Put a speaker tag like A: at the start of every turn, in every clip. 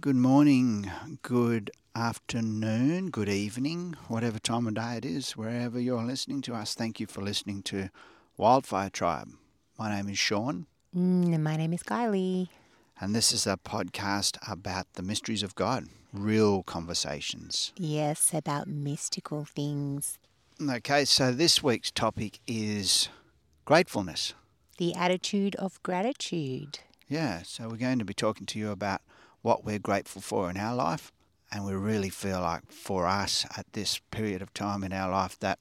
A: good morning, good afternoon, good evening, whatever time of day it is, wherever you're listening to us. Thank you for listening to Wildfire Tribe. My name is Sean,
B: Mm, and my name is Kylie.
A: and this is a podcast about the mysteries of God, real conversations.
B: Yes, about mystical things.
A: Okay, so this week's topic is gratefulness.
B: The attitude of gratitude.
A: Yeah, so we're going to be talking to you about what we're grateful for in our life. And we really feel like for us at this period of time in our life that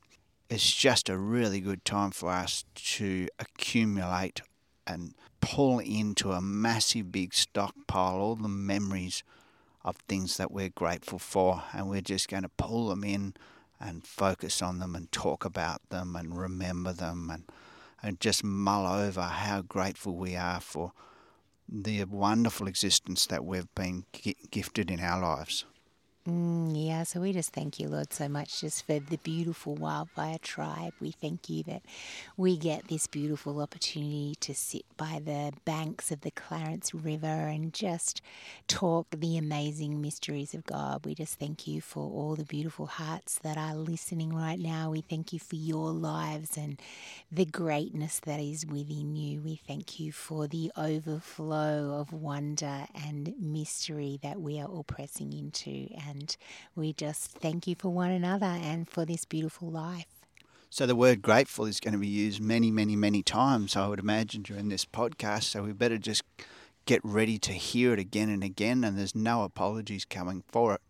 A: it's just a really good time for us to accumulate and pull into a massive big stockpile all the memories of things that we're grateful for. And we're just going to pull them in and focus on them and talk about them and remember them and, and just mull over how grateful we are for the wonderful existence that we've been gifted in our lives.
B: Mm, yeah, so we just thank you, Lord, so much just for the beautiful wildfire tribe. We thank you that we get this beautiful opportunity to sit by the banks of the Clarence River and just talk the amazing mysteries of God. We just thank you for all the beautiful hearts that are listening right now. We thank you for your lives and the greatness that is within you. We thank you for the overflow of wonder and mystery that we are all pressing into. And we just thank you for one another and for this beautiful life.
A: So the word grateful is going to be used many, many, many times, I would imagine, during this podcast. So we better just get ready to hear it again and again, and there's no apologies coming for it.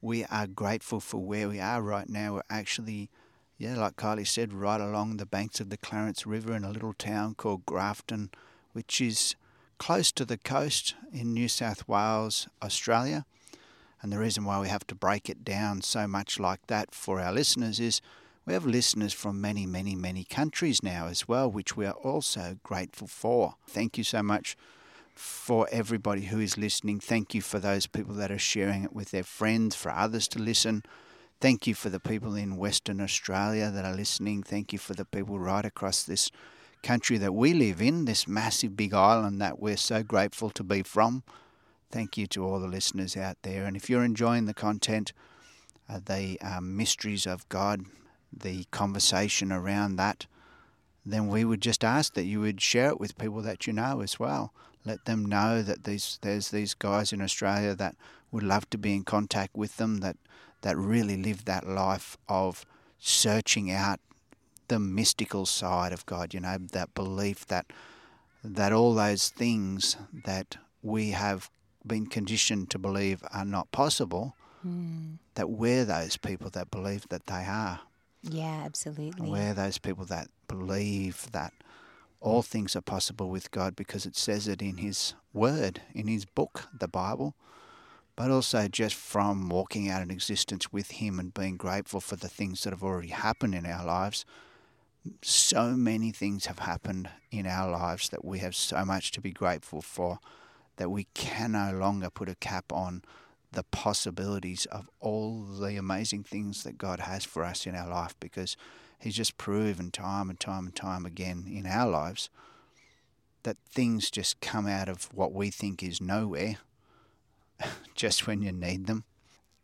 A: We are grateful for where we are right now. We're actually, yeah, like Kylie said, right along the banks of the Clarence River in a little town called Grafton, which is close to the coast in New South Wales, Australia. And the reason why we have to break it down so much like that for our listeners is we have listeners from many, many, many countries now as well, which we are also grateful for. Thank you so much for everybody who is listening. Thank you for those people that are sharing it with their friends, for others to listen. Thank you for the people in Western Australia that are listening. Thank you for the people right across this country that we live in, this massive big island that we're so grateful to be from. Thank you to all the listeners out there. And if you're enjoying the content, uh, the um, mysteries of God, the conversation around that, then we would just ask that you would share it with people that you know as well. Let them know that these there's these guys in Australia that would love to be in contact with them that that really live that life of searching out the mystical side of God, you know, that belief that that all those things that we have been conditioned to believe are not possible,
B: Mm.
A: that we're those people that believe that they are.
B: Yeah, absolutely.
A: We're those people that believe that all things are possible with God because it says it in His Word, in His book, the Bible, but also just from walking out an existence with Him and being grateful for the things that have already happened in our lives. So many things have happened in our lives that we have so much to be grateful for that we can no longer put a cap on the possibilities of all the amazing things that God has for us in our life because He's just proven time and time and time again in our lives that things just come out of what we think is nowhere just when you need them.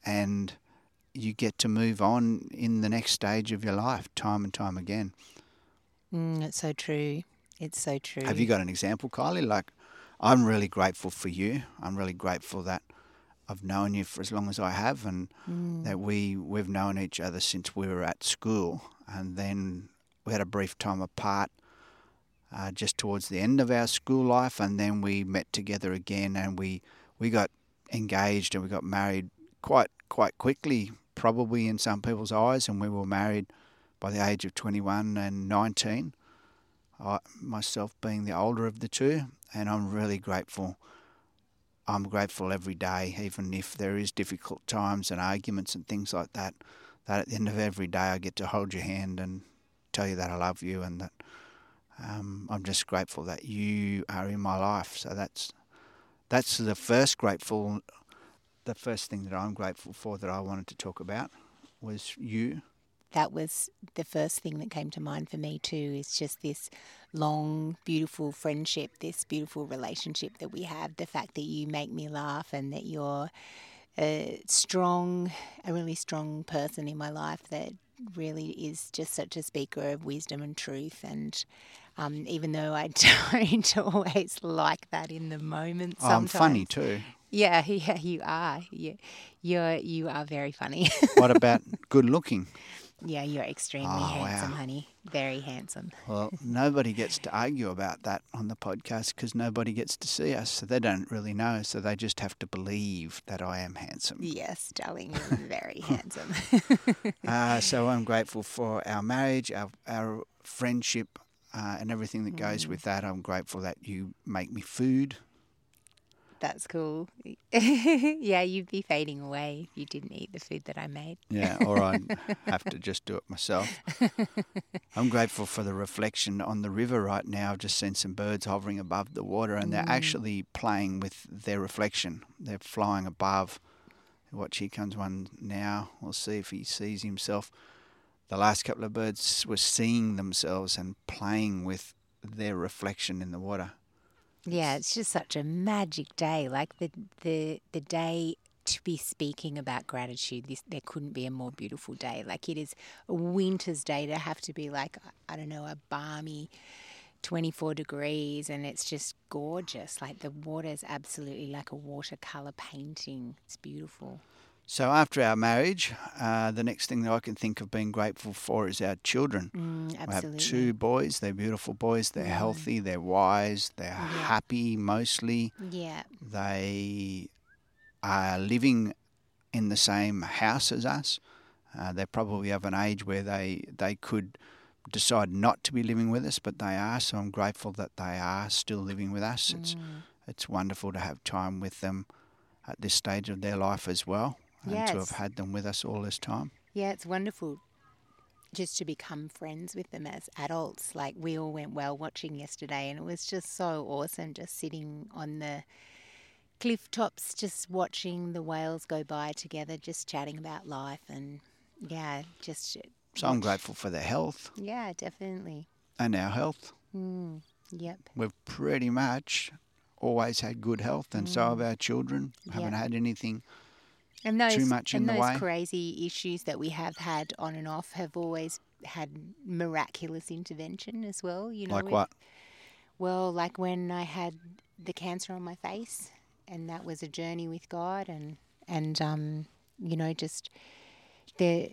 A: And you get to move on in the next stage of your life time and time again.
B: Mm, it's so true. It's so true.
A: Have you got an example, Kylie? Like, I'm really grateful for you. I'm really grateful that I've known you for as long as I have, and
B: Mm.
A: that we we've known each other since we were at school, and then we had a brief time apart uh, just towards the end of our school life, and then we met together again, and we we got engaged and we got married quite quite quickly, probably in some people's eyes, and we were married by the age of 21 and 19. I, myself being the older of the two, and I'm really grateful. I'm grateful every day, even if there is difficult times and arguments and things like that. That at the end of every day, I get to hold your hand and tell you that I love you, and that um, I'm just grateful that you are in my life. So that's that's the first grateful, the first thing that I'm grateful for that I wanted to talk about was you.
B: that was the first thing that came to mind for me too. Is just this long, beautiful friendship, this beautiful relationship that we have. The fact that you make me laugh and that you're a strong, a really strong person in my life that really is just such a speaker of wisdom and truth. And um, even though I don't always like that in the moment,
A: Oh, I'm funny too.
B: Yeah, yeah, you are. You, you're you are very funny.
A: What about good looking?
B: Yeah, you're extremely
A: Oh,
B: handsome,
A: wow.
B: honey. Very handsome.
A: Well, nobody gets to argue about that on the podcast because nobody gets to see us, so they don't really know. So they just have to believe that I am handsome.
B: Yes, darling, you're very handsome.
A: Uh, so I'm grateful for our marriage, our, our friendship, uh, and everything that goes with that. I'm grateful that you make me food.
B: That's cool. yeah, you'd be fading away if you didn't eat the food that I made.
A: Yeah, or I'd have to just do it myself. I'm grateful for the reflection on the river right now. I've just seen some birds hovering above the water and they're mm. actually playing with their reflection. They're flying above. Watch, here comes one now. We'll see if he sees himself. The last couple of birds were seeing themselves and playing with their reflection in the water.
B: Yeah, it's just such a magic day. Like the the the day to be speaking about gratitude. This there couldn't be a more beautiful day. Like it is a winter's day to have to be like I don't know a balmy. 24 degrees and it's just gorgeous like the water is absolutely like a watercolor painting it's beautiful
A: So after our marriage, uh, the next thing that I can think of being grateful for is our children.
B: mm,
A: I have two boys. They're beautiful boys. They're healthy. They're wise. They're happy mostly.
B: yeah
A: They are living in the same house as us. Uh, they're probably of an age where they, they could decide not to be living with us, but they are. So I'm grateful that they are still living with us. It's
B: Mm.
A: it's wonderful to have time with them at this stage of their life as well, and to have had them with us all this time.
B: Yeah, it's wonderful just to become friends with them as adults. Like we all went whale watching yesterday, and it was just so awesome just sitting on the cliff tops, just watching the whales go by together, just chatting about life. And yeah, just.
A: So I'm grateful for their health
B: Yeah, definitely.
A: and our health.
B: Mm, yep.
A: We've pretty much always had good health, and so have our children. Haven't had anything.
B: And those,
A: much in
B: and
A: the
B: those
A: way.
B: crazy issues that we have had on and off have always had miraculous intervention as well. You know,
A: like what?
B: Well, like when I had the cancer on my face, and that was a journey with God, and and um, you know, just the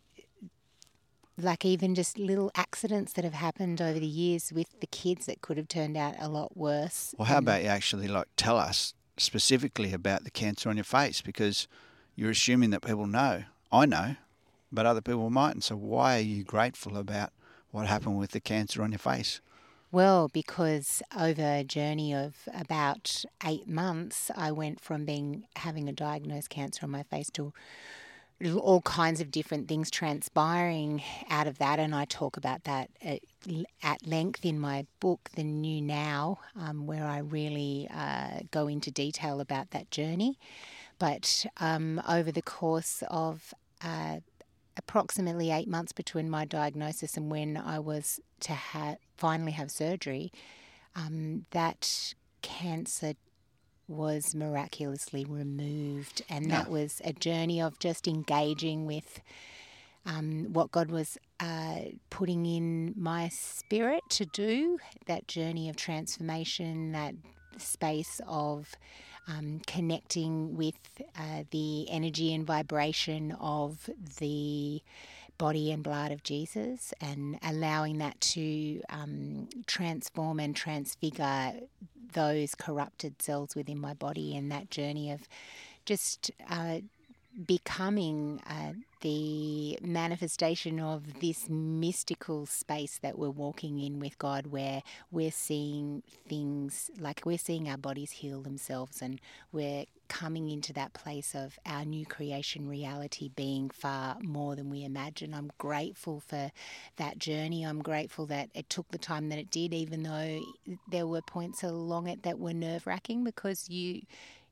B: like even just little accidents that have happened over the years with the kids that could have turned out a lot worse.
A: Well, how about you actually like tell us specifically about the cancer on your face because you're assuming that people know. I know, but other people mightn't. So why are you grateful about what happened with the cancer on your face?
B: Well, because over a journey of about eight months, I went from being having a diagnosed cancer on my face to all kinds of different things transpiring out of that, and I talk about that at, at length in my book, The New Now, um, where I really uh, go into detail about that journey. But um, over the course of uh, approximately eight months between my diagnosis and when I was to ha- finally have surgery, um, that cancer was miraculously removed. And that was a journey of just engaging with um, what God was uh, putting in my spirit to do, that journey of transformation, that space of um, connecting with uh, the energy and vibration of the body and blood of Jesus and allowing that to um, transform and transfigure those corrupted cells within my body and that journey of just uh, becoming uh, the manifestation of this mystical space that we're walking in with God, where we're seeing things like we're seeing our bodies heal themselves, and we're coming into that place of our new creation reality being far more than we imagine. I'm grateful for that journey. I'm grateful that it took the time that it did, even though there were points along it that were nerve wracking because you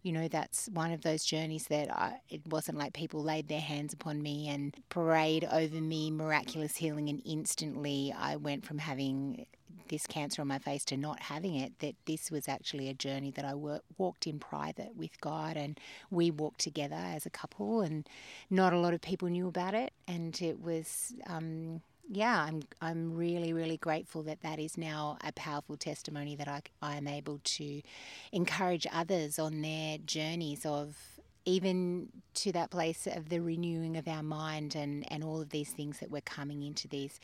B: you know, that's one of those journeys that I, it wasn't like people laid their hands upon me and prayed over me miraculous healing, and instantly I went from having this cancer on my face to not having it, that this was actually a journey that I walked in private with God and we walked together as a couple, and not a lot of people knew about it. And it was, um, yeah, I'm, I'm really, really grateful that that is now a powerful testimony that I, I am able to encourage others on their journeys of even to that place of the renewing of our mind and, and all of these things that we're coming into these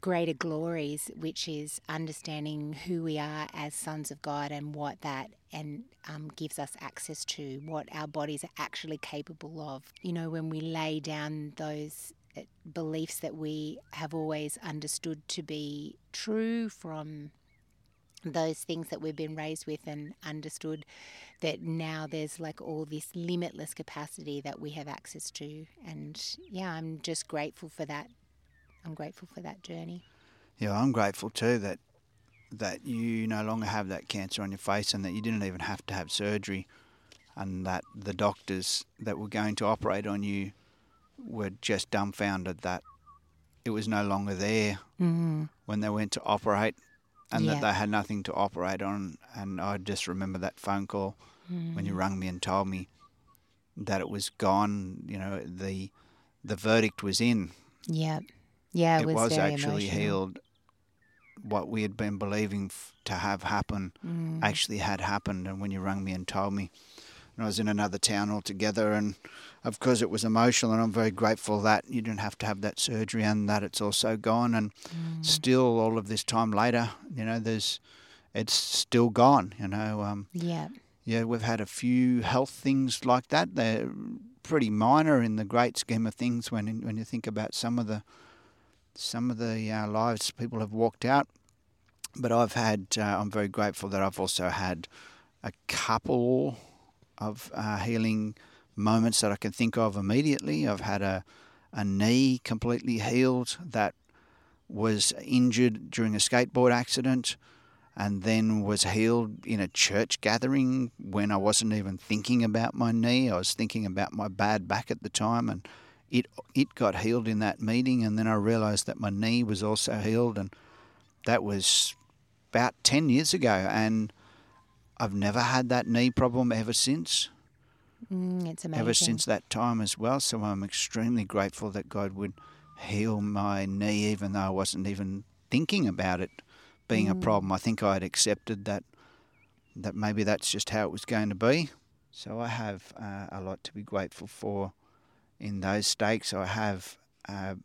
B: greater glories, which is understanding who we are as sons of God and what that and um, gives us access to, what our bodies are actually capable of. You know, when we lay down those beliefs that we have always understood to be true from those things that we've been raised with and understood that now there's like all this limitless capacity that we have access to and yeah i'm just grateful for that I'm grateful for that journey.
A: Yeah, I'm grateful too that that you no longer have that cancer on your face and that you didn't even have to have surgery and that the doctors that were going to operate on you were just dumbfounded that it was no longer there
B: mm-hmm.
A: when they went to operate and
B: Yeah.
A: that they had nothing to operate on and I just remember that phone call when you
B: Mm.
A: rang me and told me that it was gone you know the the verdict was in
B: Yeah. Yeah, it,
A: it
B: was,
A: was, actually
B: emotional.
A: healed. What we had been believing f- to have happen
B: Mm.
A: actually had happened. And when you rang me and told me, and I was in another town altogether, and of course it was emotional, and I'm very grateful that you didn't have to have that surgery and that it's also gone. And
B: Mm.
A: still, all of this time later, you know, there's it's still gone. You know, um,
B: Yeah.
A: yeah, we've had a few health things like that. They're pretty minor in the great scheme of things when when you think about some of the some of the uh, lives people have walked out. But I've had, uh, I'm very grateful that I've also had a couple of uh, healing moments that I can think of immediately. I've had a, a knee completely healed that was injured during a skateboard accident and then was healed in a church gathering when I wasn't even thinking about my knee. I was thinking about my bad back at the time and it it got healed in that meeting and then I realized that my knee was also healed and that was about 10 years ago and I've never had that knee problem ever since.
B: Mm, it's amazing.
A: ever since that time as well. So I'm extremely grateful that God would heal my knee even though I wasn't even thinking about it being a
B: Mm.
A: problem. I think I had accepted that that maybe that's just how it was going to be. So I have uh, a lot to be grateful for in those stakes. I have uh,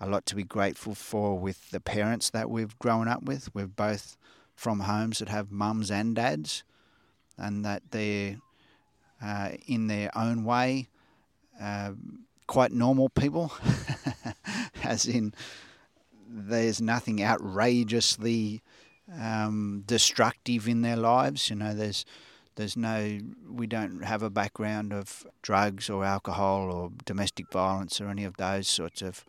A: a lot to be grateful for with the parents that we've grown up with. We're both from homes that have mums and dads and that they're uh, in their own way, uh, quite normal people, as in there's nothing outrageously um, destructive in their lives. You know, there's there's no we don't have a background of drugs or alcohol or domestic violence or any of those sorts of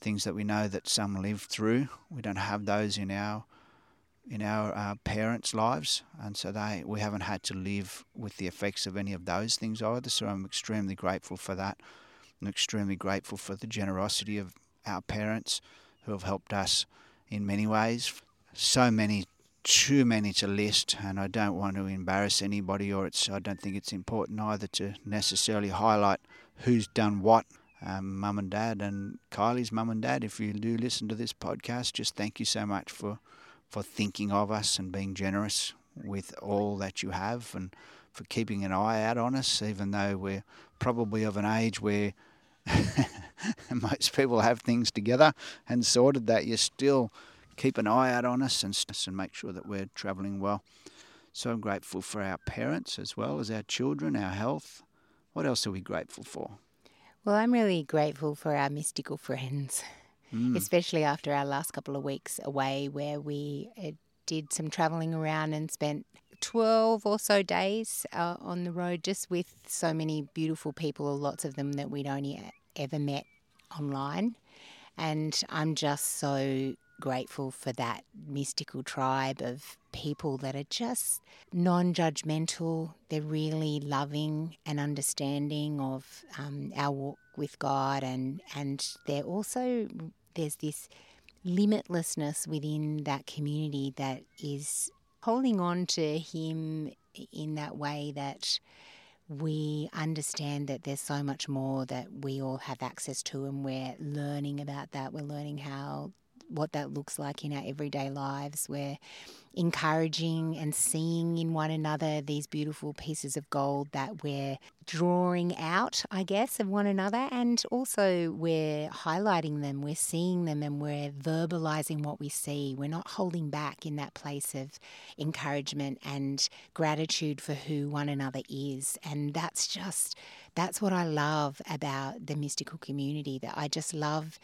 A: things that we know that some live through. We don't have those in our in our uh, parents' lives, and so they we haven't had to live with the effects of any of those things either. So I'm extremely grateful for that. I'm extremely grateful for the generosity of our parents who have helped us in many ways. So many, too many to list, and I don't want to embarrass anybody, or it's I don't think it's important either to necessarily highlight who's done what. Um, mum and dad, and Kylie's mum and dad. If you do listen to this podcast, just thank you so much for for thinking of us and being generous with all that you have and for keeping an eye out on us, even though we're probably of an age where most people have things together and sorted that you still keep an eye out on us and, and make sure that we're travelling well. So I'm grateful for our parents as well as our children, our health. What else are we grateful for?
B: Well, I'm really grateful for our mystical friends,
A: Mm.
B: especially after our last couple of weeks away, where we uh, did some travelling around and spent 12 or so days uh, on the road just with so many beautiful people, lots of them that we'd only ever met online. And I'm just so grateful for that mystical tribe of people that are just non judgmental. They're really loving and understanding of um, our walk with God, and, and they're also, there's this limitlessness within that community that is holding on to Him in that way that we understand that there's so much more that we all have access to, and we're learning about that. We're learning how what that looks like in our everyday lives. We're encouraging and seeing in one another these beautiful pieces of gold that we're drawing out, I guess, of one another. And also we're highlighting them, we're seeing them, and we're verbalizing what we see. We're not holding back in that place of encouragement and gratitude for who one another is. And that's just, that's what I love about the mystical community, that I just love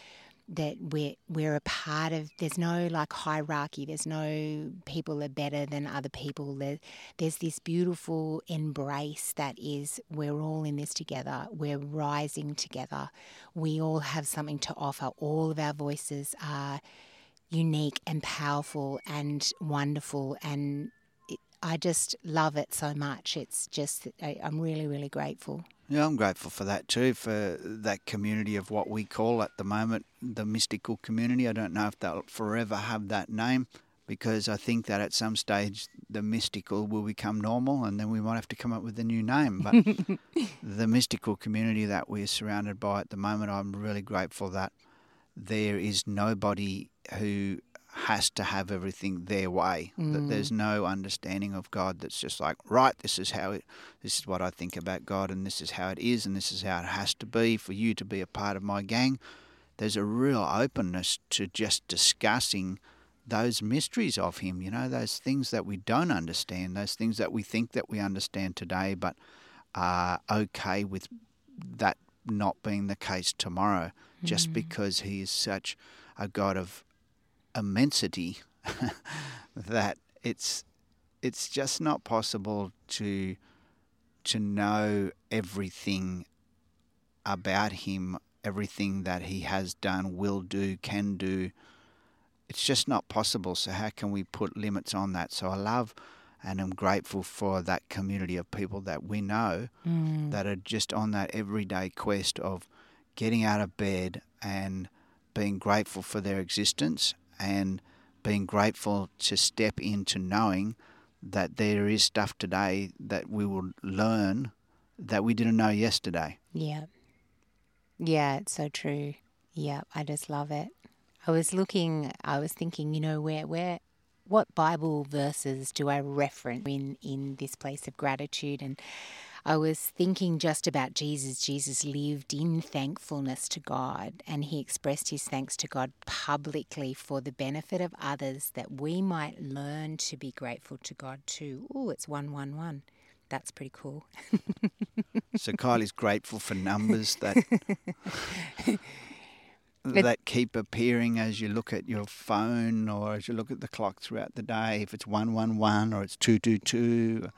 B: that we're we're a part of there's no like hierarchy. There's no people are better than other people. There, there's this beautiful embrace that is we're all in this together. We're rising together. We all have something to offer. All of our voices are unique and powerful and wonderful and it, I just love it so much. It's just I, I'm really really grateful
A: yeah, I'm grateful for that too, for that community of what we call at the moment the mystical community. I don't know if they'll forever have that name because I think that at some stage the mystical will become normal and then we might have to come up with a new name. But the mystical community that we're surrounded by at the moment, I'm really grateful that there is nobody who has to have everything their way. Mm. That there's no understanding of God that's just like, right, this is how it, this is what I think about God, and this is how it is, and this is how it has to be for you to be a part of my gang. There's a real openness to just discussing those mysteries of Him. You know, those things that we don't understand, those things that we think that we understand today, but are okay with that not being the case tomorrow, mm. just because He is such a God of immensity that it's it's just not possible to to know everything about him, everything that he has done, will do, can do. It's just not possible. So how can we put limits on that? So I love and I'm grateful for that community of people that we know mm. that are just on that everyday quest of getting out of bed and being grateful for their existence and being grateful to step into knowing that there is stuff today that we will learn that we didn't know yesterday.
B: Yeah. Yeah, it's so true. Yeah, I just love it. I was looking, I was thinking, you know, where, where, what Bible verses do I reference in, in this place of gratitude? And I was thinking just about Jesus. Jesus lived in thankfulness to God and he expressed his thanks to God publicly for the benefit of others that we might learn to be grateful to God too. Oh, it's 111. That's pretty cool.
A: so Kylie's grateful for numbers that that keep appearing as you look at your phone or as you look at the clock throughout the day. If it's 111 or it's 222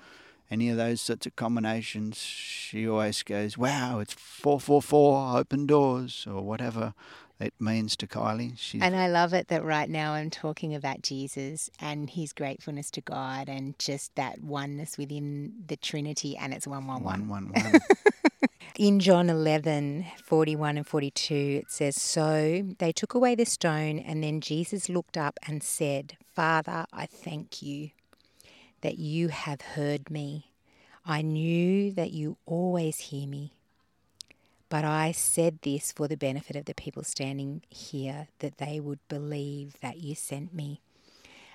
A: any of those sorts of combinations, she always goes, "Wow, it's four four four, open doors," or whatever it means to Kylie.
B: She's and I love it that right now I'm talking about Jesus and his gratefulness to God and just that oneness within the Trinity, and it's one one one.
A: One one one.
B: In John 11, 41 and 42, it says, So they took away the stone, and then Jesus looked up and said, Father, I thank you that you have heard me. I knew that you always hear me. But I said this for the benefit of the people standing here, that they would believe that you sent me.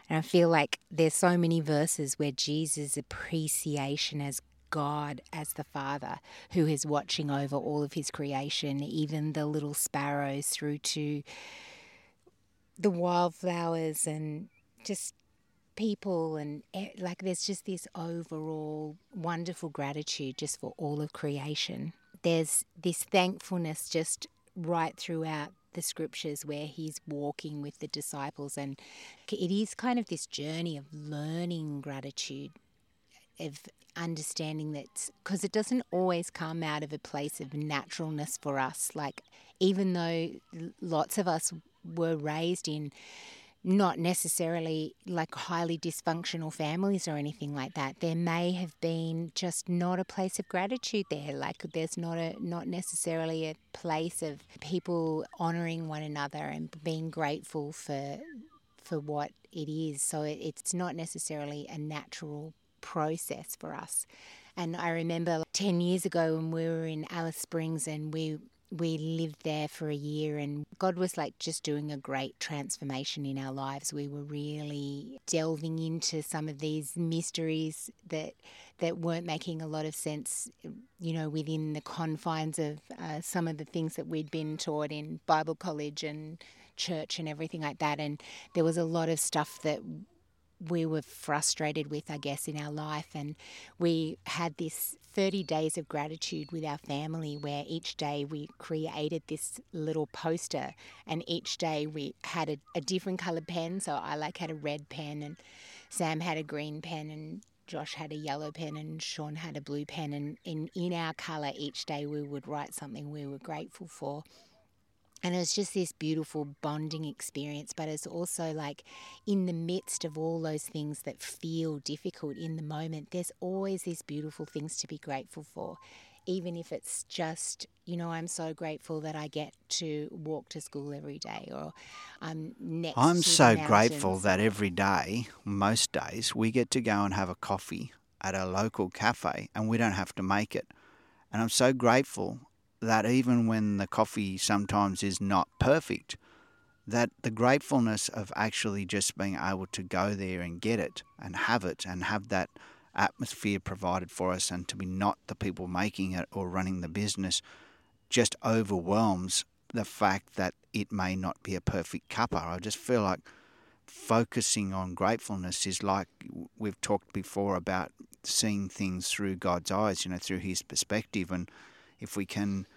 B: And I feel like there's so many verses where Jesus' appreciation as God as the Father who is watching over all of his creation, even the little sparrows through to the wildflowers and just people and like there's just this overall wonderful gratitude just for all of creation. There's this thankfulness just right throughout the scriptures where he's walking with the disciples and it is kind of this journey of learning gratitude of understanding that because it doesn't always come out of a place of naturalness for us like even though lots of us were raised in not necessarily like highly dysfunctional families or anything like that. There may have been just not a place of gratitude there. Like there's not a not necessarily a place of people honoring one another and being grateful for for what it is. So it, it's not necessarily a natural process for us. And I remember 10 years ago when we were in Alice Springs and we we lived there for a year and God was like just doing a great transformation in our lives. We were really delving into some of these mysteries that that weren't making a lot of sense, you know, within the confines of uh, some of the things that we'd been taught in Bible college and church and everything like that. And there was a lot of stuff that we were frustrated with, I guess, in our life. And we had this 30 days of gratitude with our family where each day we created this little poster and each day we had a, a different coloured pen. So I like had a red pen and Sam had a green pen and Josh had a yellow pen and Sean had a blue pen. And in, in our colour, each day we would write something we were grateful for and it was just this beautiful bonding experience but it's also like in the midst of all those things that feel difficult in the moment there's always these beautiful things to be grateful for. Even if it's just you know i'm so grateful that i get to walk to school every day or i'm next
A: i'm so grateful that every day most days we get to go and have a coffee at a local cafe and we don't have to make it. And i'm so grateful that even when the coffee sometimes is not perfect, that the gratefulness of actually just being able to go there and get it and have it and have that atmosphere provided for us and to be not the people making it or running the business just overwhelms the fact that it may not be a perfect cuppa. I just feel like focusing on gratefulness is like we've talked before about seeing things through God's eyes, you know, through his perspective and if we can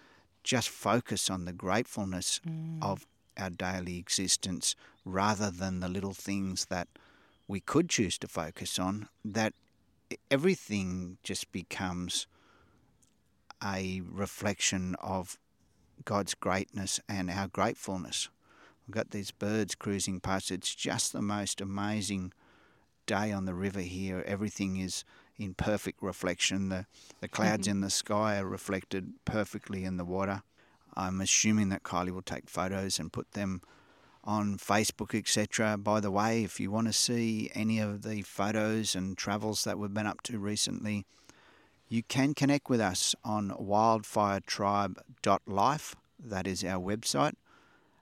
A: just focus on the gratefulness
B: Mm.
A: of our daily existence rather than the little things that we could choose to focus on, that everything just becomes a reflection of God's greatness and our gratefulness. We've got these birds cruising past. It's just the most amazing day on the river here. Everything is in perfect reflection. The, the clouds mm-hmm. in the sky are reflected perfectly in the water. I'm assuming that Kylie will take photos and put them on Facebook, etc. By the way, if you want to see any of the photos and travels that we've been up to recently, you can connect with us on wildfiretribe.life. That is our website.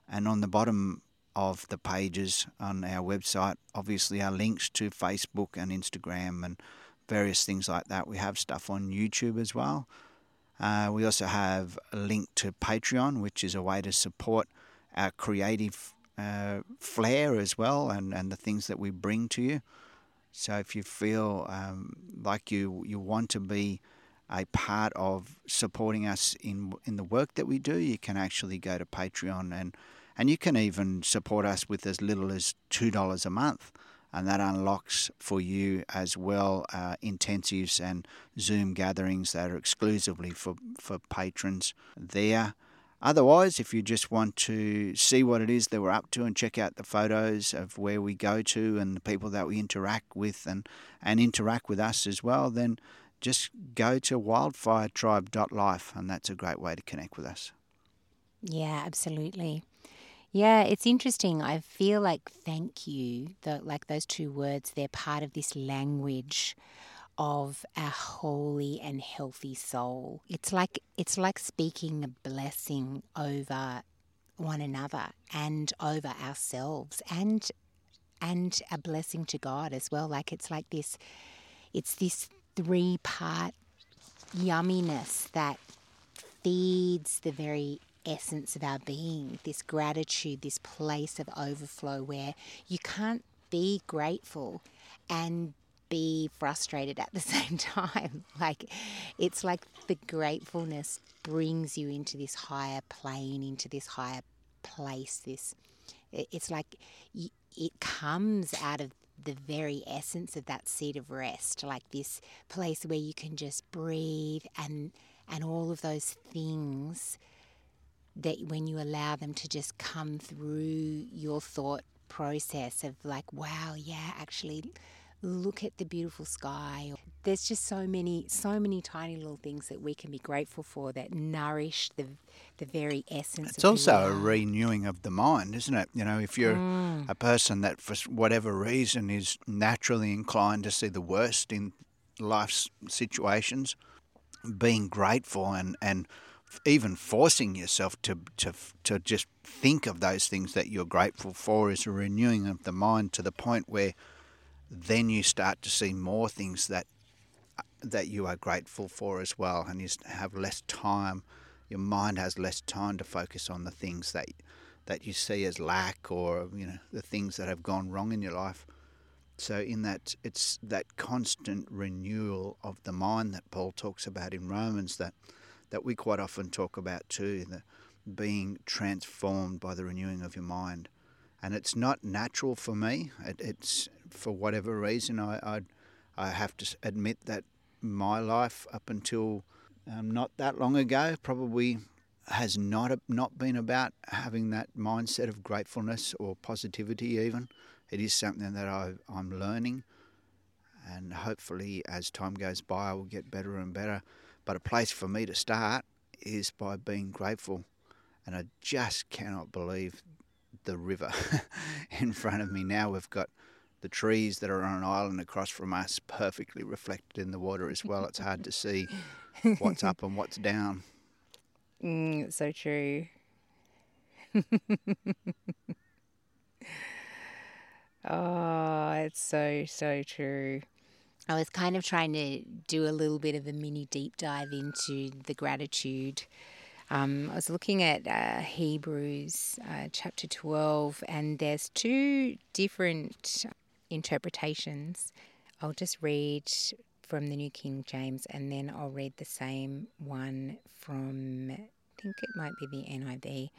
A: And on the bottom of the pages on our website, obviously, are links to Facebook and Instagram and various things like that. We have stuff on YouTube as well. Uh, we also have a link to Patreon, which is a way to support our creative uh, flair as well and, and the things that we bring to you. So if you feel um, like you, you want to be a part of supporting us in in the work that we do, you can actually go to Patreon and and you can even support us with as little as two dollars a month, and that unlocks for you as well uh, intensives and Zoom gatherings that are exclusively for for patrons there. Otherwise, if you just want to see what it is that we're up to and check out the photos of where we go to and the people that we interact with and, and interact with us as well, then just go to wildfiretribe.life and that's a great way to connect with us.
B: Yeah, absolutely. Yeah, it's interesting. I feel like thank you, the, like those two words, they're part of this language of a holy and healthy soul. It's like it's like speaking a blessing over one another and over ourselves and and a blessing to God as well. Like it's like this it's this three part yumminess that feeds the very essence of our being, this gratitude, this place of overflow where you can't be grateful and be frustrated at the same time. Like it's like the gratefulness brings you into this higher plane, into this higher place. This it's like it comes out of the very essence of that seat of rest, like this place where you can just breathe and and all of those things that when you allow them to just come through your thought process of like, wow, yeah, actually look at the beautiful sky. There's just so many, so many tiny little things that we can be grateful for that nourish the the very essence.
A: It's also a renewing of the mind, isn't it? You know, if you're mm. a person that for whatever reason is naturally inclined to see the worst in life's situations, being grateful and and even forcing yourself to, to to just think of those things that you're grateful for is a renewing of the mind to the point where then you start to see more things that that you are grateful for as well, and you have less time. Your mind has less time to focus on the things that that you see as lack or you know the things that have gone wrong in your life. So in that it's that constant renewal of the mind that Paul talks about in Romans that that we quite often talk about too, the being transformed by the renewing of your mind. And it's not natural for me. It, it's for whatever reason, I, I, I have to admit that my life up until um, not that long ago probably has not not been about having that mindset of gratefulness or positivity. Even it is something that I, I'm learning, and hopefully as time goes by, I will get better and better. But a place for me to start is by being grateful, and I just cannot believe the river in front of me now. We've got the trees that are on an island across from us perfectly reflected in the water as well. It's hard to see what's up and what's down.
B: Mm, so true. oh, it's so, so true. I was kind of trying to do a little bit of a mini deep dive into the gratitude. Um, I was looking at uh, Hebrews uh, chapter 12, and there's two different interpretations. I'll just read from the New King James and then I'll read the same one from, I think it might be the NIV.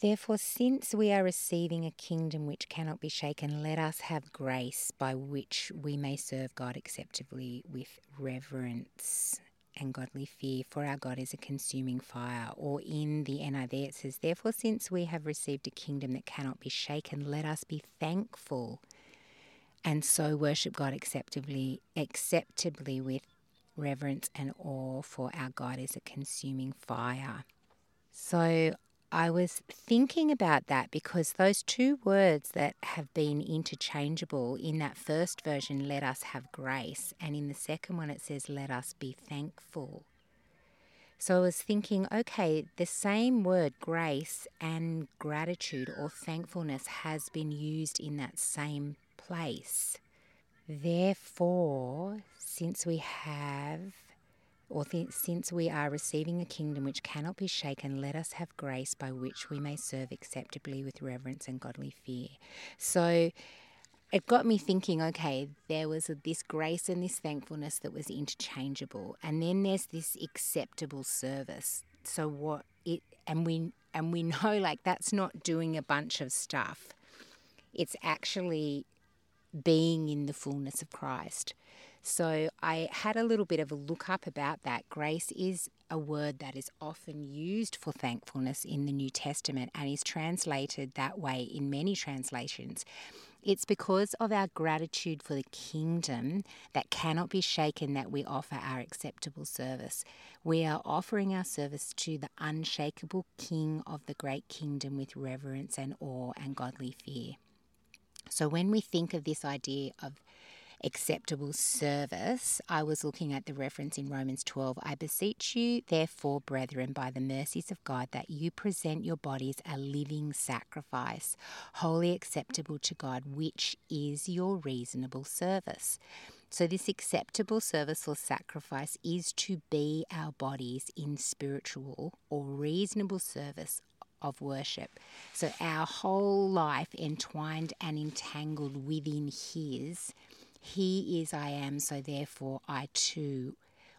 B: Therefore, since we are receiving a kingdom which cannot be shaken, let us have grace by which we may serve God acceptably with reverence and godly fear, for our God is a consuming fire. Or in the NIV, it says, Therefore, since we have received a kingdom that cannot be shaken, let us be thankful and so worship God acceptably, acceptably with reverence and awe, for our God is a consuming fire. So I was thinking about that because those two words that have been interchangeable in that first version, let us have grace, and in the second one, it says, let us be thankful. So I was thinking, okay, the same word, grace, and gratitude or thankfulness has been used in that same place. Therefore, since we have, or th- since we are receiving a kingdom which cannot be shaken, let us have grace by which we may serve acceptably with reverence and godly fear. So it got me thinking okay, there was this grace and this thankfulness that was interchangeable. And then there's this acceptable service. So what it, and we, and we know like that's not doing a bunch of stuff. It's actually being in the fullness of Christ. So I had a little bit of a look up about that. Grace is a word that is often used for thankfulness in the New Testament and is translated that way in many translations. It's because of our gratitude for the kingdom that cannot be shaken that we offer our acceptable service. We are offering our service to the unshakable King of the great kingdom with reverence and awe and godly fear. So when we think of this idea of acceptable service, I was looking at the reference in Romans 12. I beseech you, therefore, brethren, by the mercies of God, that you present your bodies a living sacrifice, holy acceptable to God, which is your reasonable service. So, this acceptable service or sacrifice is to be our bodies in spiritual or reasonable service of worship. So our whole life entwined and entangled within His. He is I am, so therefore I too,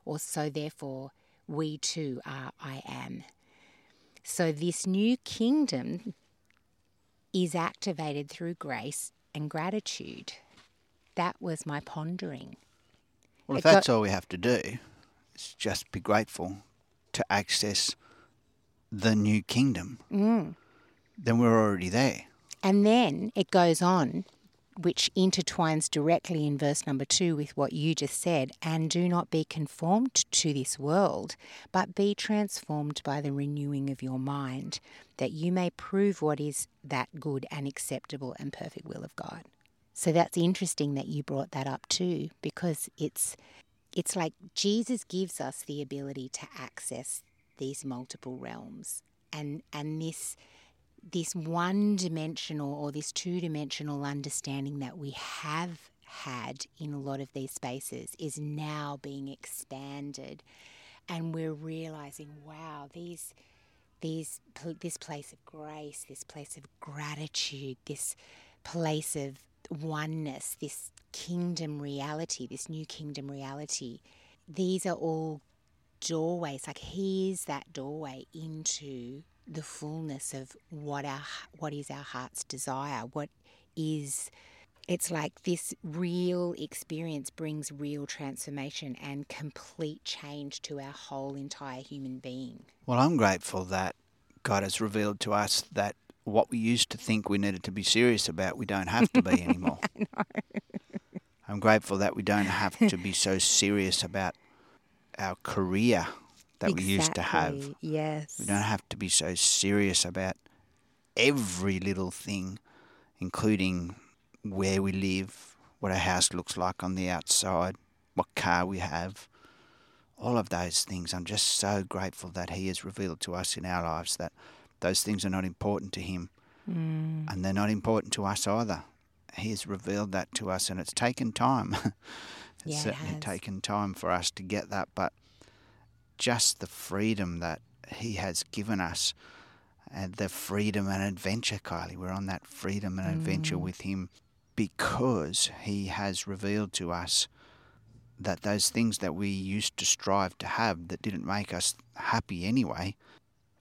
B: or so therefore we too are I am. So this new kingdom is activated through grace and gratitude. That was my pondering.
A: Well, if that's all we have to do, is just be grateful to access the new kingdom,
B: mm.
A: then we're already there.
B: And then it goes on, which intertwines directly in verse number two with what you just said and do not be conformed to this world, but be transformed by the renewing of your mind, that you may prove what is that good and acceptable and perfect will of God. So that's interesting that you brought that up too, because it's it's like Jesus gives us the ability to access these multiple realms and and this this one dimensional or this two dimensional understanding that we have had in a lot of these spaces is now being expanded. And we're realizing wow these these this place of grace this place of gratitude this place of oneness this kingdom reality this new kingdom reality these are all doorways. Like here's that doorway into the fullness of what our what is our heart's desire what is it's like this real experience brings real transformation and complete change to our whole entire human being.
A: Well, I'm grateful that God has revealed to us that what we used to think we needed to be serious about, we don't have to be anymore. I'm grateful that we don't have to be so serious about our career that
B: exactly.
A: we used to have.
B: Yes.
A: We don't have to be so serious about every little thing, including where we live, what our house looks like on the outside, what car we have. All of those things. I'm just so grateful that He has revealed to us in our lives that those things are not important to Him.
B: Mm.
A: And they're not important to us either. He has revealed that to us, and it's taken time. it's
B: yeah,
A: certainly
B: it
A: taken time for us to get that, but just the freedom that He has given us, and the freedom and adventure, Kylie. We're on that freedom and adventure
B: mm.
A: with Him because He has revealed to us that those things that we used to strive to have that didn't make us happy anyway,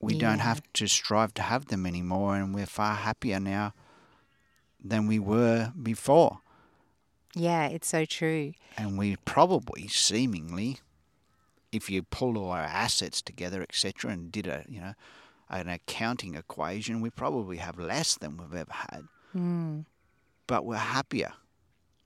A: we
B: yeah.
A: don't have to strive to have them anymore, and we're far happier now than we were before.
B: Yeah, it's so true.
A: And we probably, seemingly, if you pulled all our assets together, etc., and did a you know an accounting equation, we probably have less than we've ever had.
B: Mm.
A: But we're happier.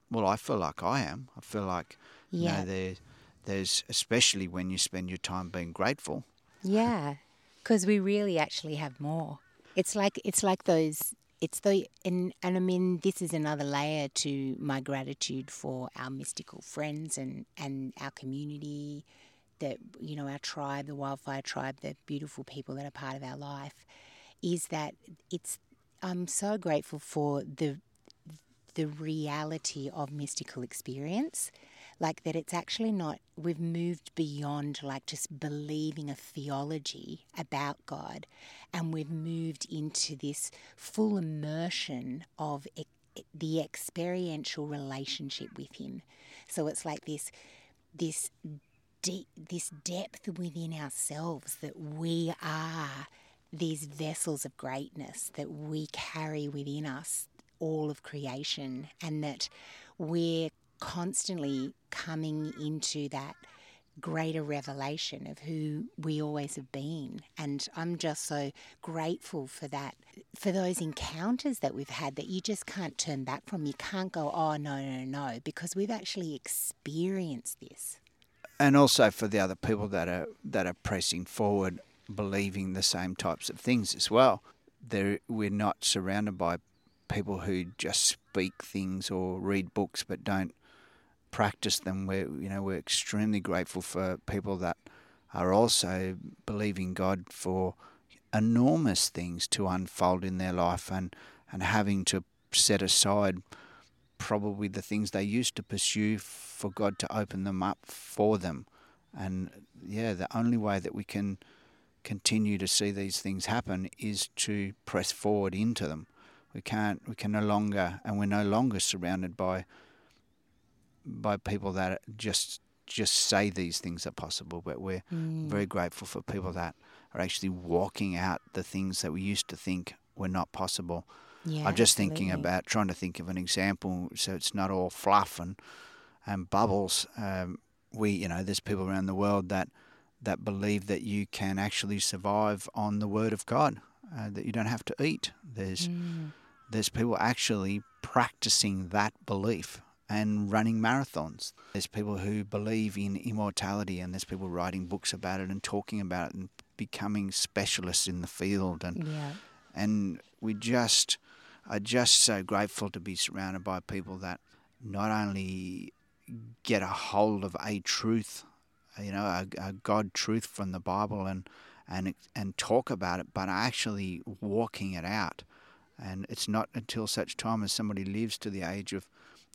A: Well, I feel like I am. I feel like
B: yeah.
A: you know there's there's especially when you spend your time being grateful.
B: Yeah, because we really actually have more. It's like it's like those. It's the and and I mean this is another layer to my gratitude for our mystical friends and and our community that you know our tribe, the wildfire tribe, the beautiful people that are part of our life, is that it's. I'm so grateful for the the reality of mystical experience, like that it's actually not. We've moved beyond like just believing a theology about God, and we've moved into this full immersion of the experiential relationship with Him. So it's like this this deep, this depth within ourselves that we are these vessels of greatness that we carry within us all of creation and that we're constantly coming into that greater revelation of who we always have been. And I'm just so grateful for that for those encounters that we've had that you just can't turn back from. You can't go oh no no no because we've actually experienced this
A: and also for the other people that are that are pressing forward, believing the same types of things as well. There, we're not surrounded by people who just speak things or read books but don't practice them. We're you know we're extremely grateful for people that are also believing God for enormous things to unfold in their life and and having to set aside probably the things they used to pursue for God to open them up for them. And yeah, the only way that we can continue to see these things happen is to press forward into them. We can't we can no longer and we're no longer surrounded by by people that just just say these things are possible, but we're
B: mm.
A: very grateful for people that are actually walking out the things that we used to think were not possible.
B: Yeah,
A: I'm just
B: absolutely.
A: thinking about trying to think of an example so it's not all fluff and and bubbles. Um, we, you know, there's people around the world that that believe that you can actually survive on the Word of God, uh, that you don't have to eat. There's
B: Mm.
A: there's people actually practicing that belief and running marathons. There's people who believe in immortality, and there's people writing books about it and talking about it and becoming specialists in the field. And
B: Yeah.
A: and we just are just so grateful to be surrounded by people that not only get a hold of a truth, you know, a, a God truth from the Bible and and and talk about it, but are actually walking it out. And it's not until such time as somebody lives to the age of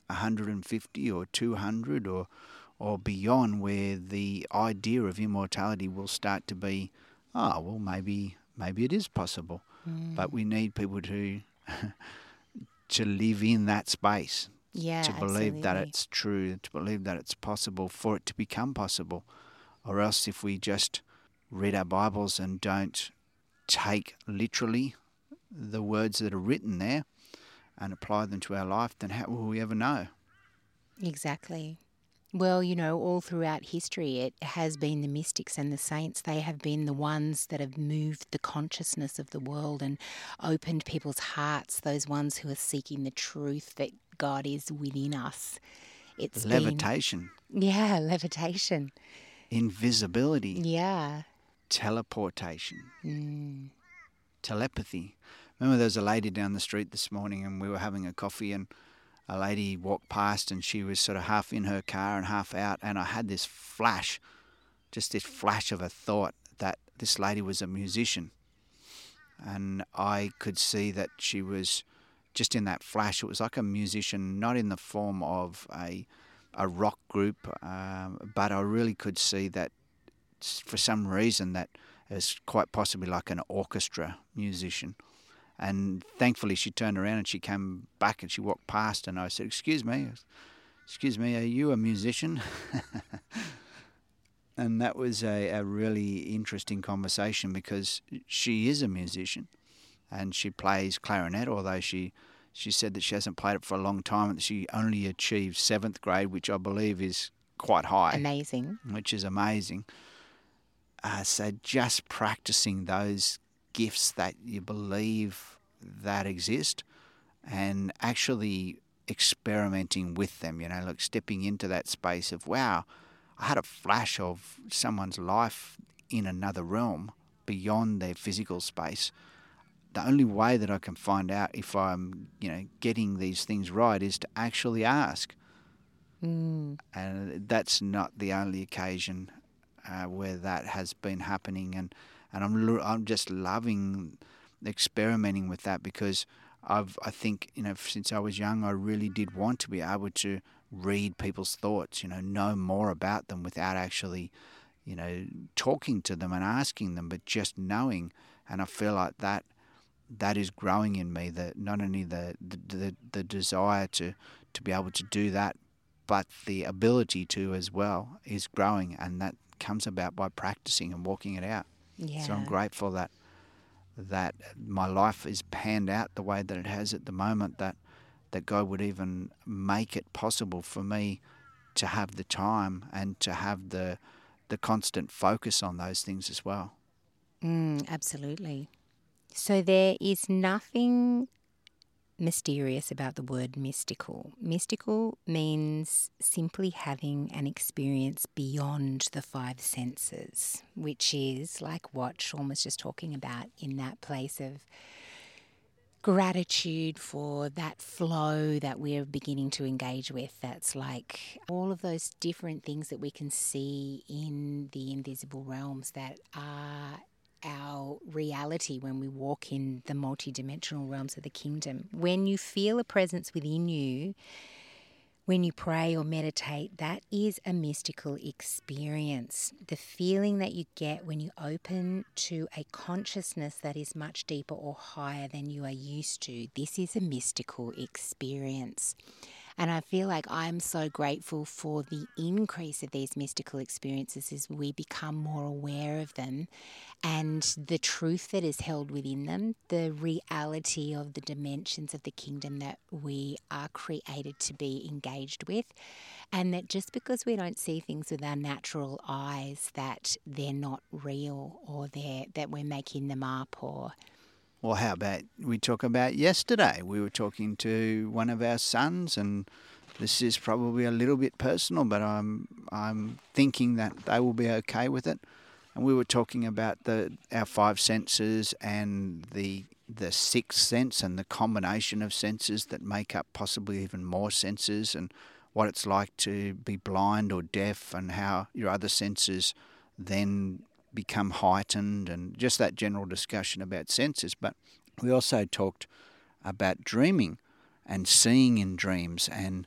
A: 150 or 200 or or beyond where the idea of immortality will start to be, oh well, maybe maybe it is possible, mm. but we need people to to live in that space,
B: Yeah.
A: to believe that it's true, to believe that it's possible for it to become possible, or else if we just read our Bibles and don't take literally the words that are written there and apply them to our life, then how will we ever know?
B: Exactly. Well, you know, all throughout history, it has been the mystics and the saints. They have been the ones that have moved the consciousness of the world and opened people's hearts, those ones who are seeking the truth that God is within us. It's been-
A: Levitation,
B: yeah, levitation.
A: invisibility,
B: Yeah.
A: teleportation,
B: Mm.
A: telepathy. Remember, there was a lady down the street this morning, and we were having a coffee, and a lady walked past, and she was sort of half in her car and half out, and I had this flash, just this flash of a thought that this lady was a musician, and I could see that she was just in that flash. It was like a musician, not in the form of a a rock group, um, but I really could see that for some reason that is quite possibly like an orchestra musician. And thankfully, she turned around and she came back and she walked past, and I said, "Excuse me, excuse me, are you a musician?" and that was a, a really interesting conversation because she is a musician, and she plays clarinet, although she she said that she hasn't played it for a long time, and she only achieved seventh grade, which I believe is quite high
B: Amazing.
A: which is amazing. Uh, so just practicing those gifts that you believe that exist and actually experimenting with them, you know, like stepping into that space of, wow, I had a flash of someone's life in another realm beyond their physical space. The only way that I can find out if I'm, you know, getting these things right is to actually ask
B: Mm.
A: and that's not the only occasion uh, where that has been happening and and I'm I'm just loving experimenting with that because I've I think you know since I was young I really did want to be able to read people's thoughts you know know more about them without actually you know talking to them and asking them but just knowing and I feel like that that is growing in me that not only the the, the, the desire to to be able to do that but the ability to as well is growing, and that comes about by practicing and walking it out.
B: Yeah.
A: So I'm grateful that that my life is panned out the way that it has at the moment. That that God would even make it possible for me to have the time and to have the the constant focus on those things as well.
B: Mm, absolutely. So there is nothing mysterious about the word mystical. Mystical means simply having an experience beyond the five senses, which is like what Sean was just talking about in that place of gratitude for that flow that we're beginning to engage with. That's like all of those different things that we can see in the invisible realms that are our reality when we walk in the multidimensional realms of the kingdom. When you feel a presence within you, when you pray or meditate, that is a mystical experience. The feeling that you get when you open to a consciousness that is much deeper or higher than you are used to, this is a mystical experience. And I feel like I'm so grateful for the increase of these mystical experiences as we become more aware of them and the truth that is held within them, the reality of the dimensions of the kingdom that we are created to be engaged with. And that just because we don't see things with our natural eyes, that they're not real or they're, that we're making them up or
A: Well, how about we talk about yesterday? We were talking to one of our sons, and this is probably a little bit personal, but I'm I'm thinking that they will be okay with it. And we were talking about the our five senses and the the sixth sense and the combination of senses that make up possibly even more senses and what it's like to be blind or deaf and how your other senses then become heightened and just that general discussion about senses. But we also talked about dreaming and seeing in dreams and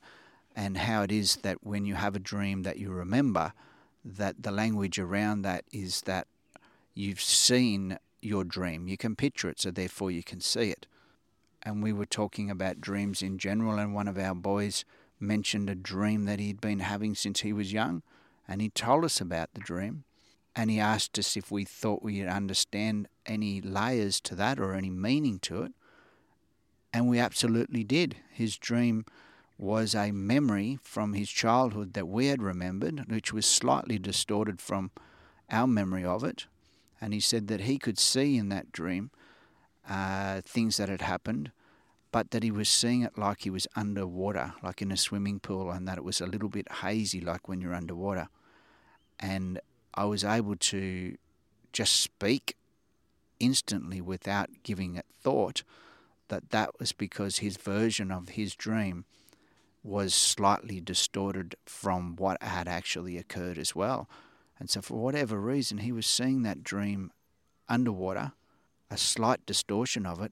A: and how it is that when you have a dream that you remember that the language around that is that you've seen your dream. You can picture it, so therefore you can see it. And we were talking about dreams in general, and one of our boys mentioned a dream that he'd been having since he was young, and he told us about the dream. And he asked us if we thought we'd understand any layers to that or any meaning to it. And we absolutely did. His dream was a memory from his childhood that we had remembered, which was slightly distorted from our memory of it. And he said that he could see in that dream uh, things that had happened, but that he was seeing it like he was underwater, like in a swimming pool, and that it was a little bit hazy, like when you're underwater. And I was able to just speak instantly without giving it thought that that was because his version of his dream was slightly distorted from what had actually occurred as well. And so, for whatever reason, he was seeing that dream underwater, a slight distortion of it.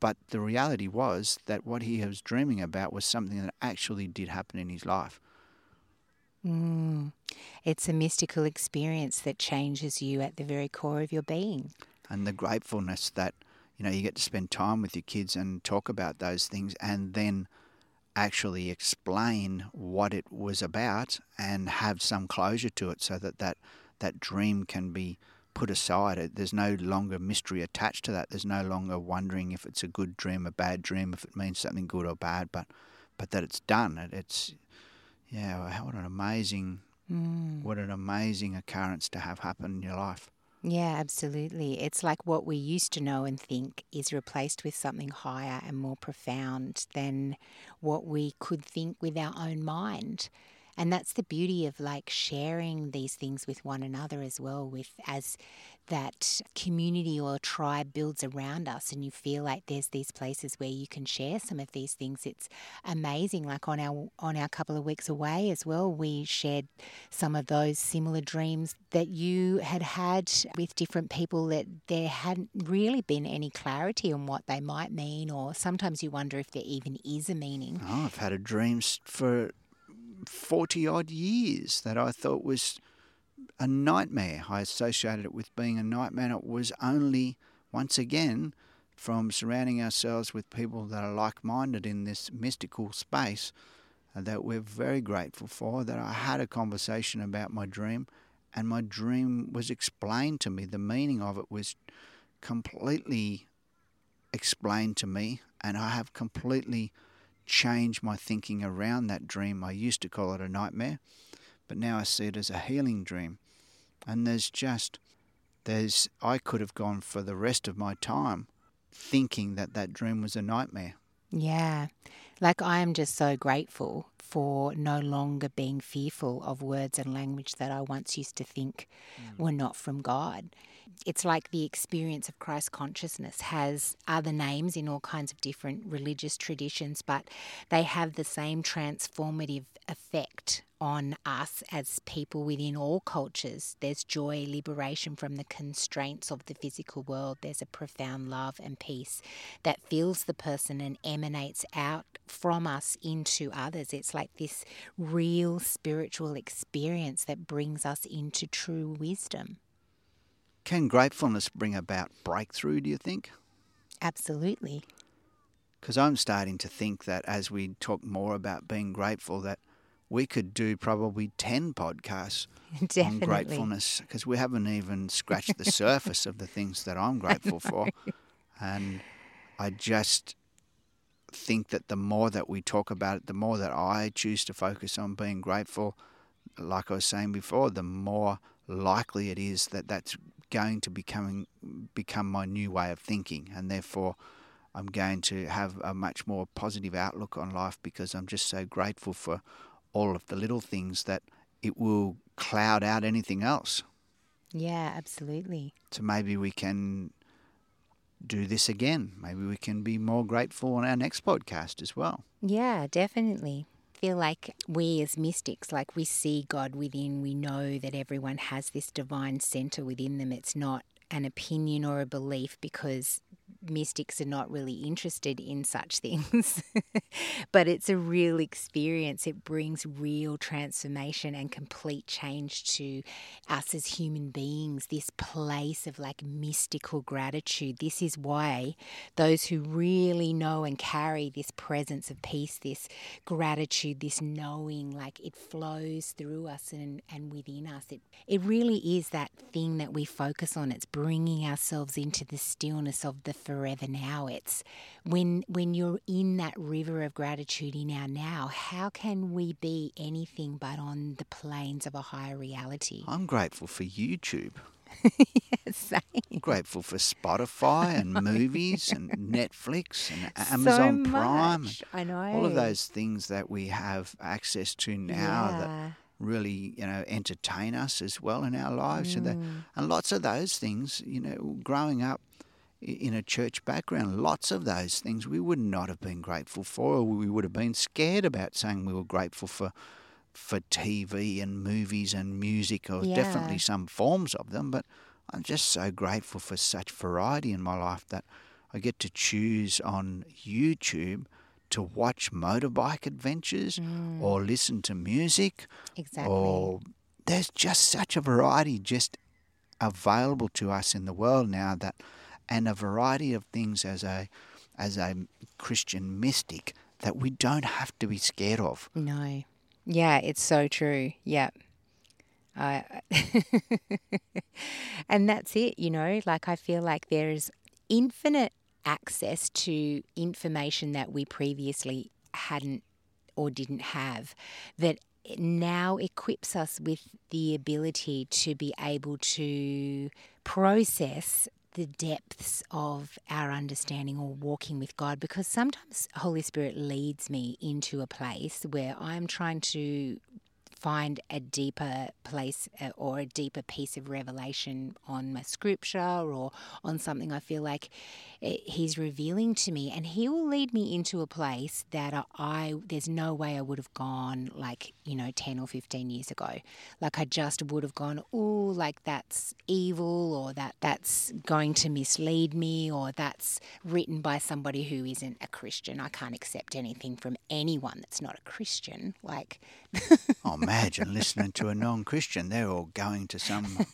A: But the reality was that what he was dreaming about was something that actually did happen in his life.
B: Mm. It's a mystical experience that changes you at the very core of your being.
A: And the gratefulness that, you know, you get to spend time with your kids and talk about those things and then actually explain what it was about and have some closure to it so that that, that dream can be put aside. There's no longer mystery attached to that. There's no longer wondering if it's a good dream, a bad dream, if it means something good or bad, but but that it's done. It, it's yeah, what an amazing mm. what an amazing occurrence to have happen in your life.
B: Yeah, absolutely. It's like what we used to know and think is replaced with something higher and more profound than what we could think with our own mind and that's the beauty of like sharing these things with one another as well with as that community or tribe builds around us and you feel like there's these places where you can share some of these things. It's amazing like on our on our couple of weeks away as well we shared some of those similar dreams that you had had with different people that there hadn't really been any clarity on what they might mean or sometimes you wonder if there even is a meaning.
A: Oh, i've had a dreams for 40 odd years that I thought was a nightmare. I associated it with being a nightmare. It was only, once again, from surrounding ourselves with people that are like minded in this mystical space uh, that we're very grateful for. That I had a conversation about my dream, and my dream was explained to me. The meaning of it was completely explained to me, and I have completely change my thinking around that dream. I used to call it a nightmare, but now I see it as a healing dream. And there's just, there's, I could have gone for the rest of my time thinking that that dream was a nightmare.
B: Yeah. Like I am just so grateful for no longer being fearful of words and language that I once used to think mm. were not from God. It's like the experience of Christ consciousness has other names in all kinds of different religious traditions, but they have the same transformative effect on us as people within all cultures. There's joy, liberation from the constraints of the physical world. There's a profound love and peace that fills the person and emanates out from us into others. It's like this real spiritual experience that brings us into true wisdom.
A: Can gratefulness bring about breakthrough, do you think?
B: Absolutely.
A: Because I'm starting to think that as we talk more about being grateful, that we could do probably 10 podcasts
B: Definitely.
A: on gratefulness because we haven't even scratched the surface of the things that I'm grateful for. And I just think that the more that we talk about it, the more that I choose to focus on being grateful, like I was saying before, the more likely it is that that's going to becoming become my new way of thinking, and therefore I'm going to have a much more positive outlook on life because I'm just so grateful for all of the little things that it will cloud out anything else.
B: Yeah, absolutely.
A: So maybe we can do this again. Maybe we can be more grateful on our next podcast as well.
B: Yeah, definitely. Feel like we as mystics, like we see God within, we know that everyone has this divine center within them. It's not an opinion or a belief because mystics are not really interested in such things. but it's a real experience. It brings real transformation and complete change to us as human beings. This place of like mystical gratitude. This is why those who really know and carry this presence of peace, this gratitude, this knowing, like it flows through us and, and within us. It, it really is that thing that we focus on. It's bringing ourselves into the stillness of the forever now. It's when when you're in that river of gratitude in our now, how can we be anything but on the planes of a higher reality?
A: I'm grateful for YouTube.
B: yeah.
A: I'm grateful for Spotify and movies and Netflix and Amazon
B: so
A: Prime.
B: I know.
A: All of those things that we have access to now
B: yeah.
A: that really, you know, entertain us as well in our lives.
B: Mm.
A: And, the, and lots of those things, you know, growing up in a church background, lots of those things we would not have been grateful for, or we would have been scared about saying we were grateful for for TV and movies and music, or
B: Yeah.
A: definitely some forms of them. But I'm just so grateful for such variety in my life that I get to choose on YouTube to watch motorbike adventures
B: Mm.
A: or listen to music
B: Exactly.
A: or there's just such a variety just available to us in the world now that and a variety of things as a as a Christian mystic that we don't have to be scared of.
B: No. Yeah, it's so true. Yeah. And that's it, you know, like I feel like there's infinite access to information that we previously hadn't or didn't have that now equips us with the ability to be able to process the depths of our understanding or walking with God because sometimes Holy Spirit leads me into a place where I'm trying to find a deeper place uh, or a deeper piece of revelation on my scripture or on something I feel like eh, he's revealing to me. And he will lead me into a place that I, there's no way I would have gone like you know 10 or 15 years ago. Like I just would have gone oh like that's evil or that that's going to mislead me or that's written by somebody who isn't a Christian. I can't accept anything from anyone that's not a Christian. Like
A: Oh, imagine listening to a non-Christian. They're all going to some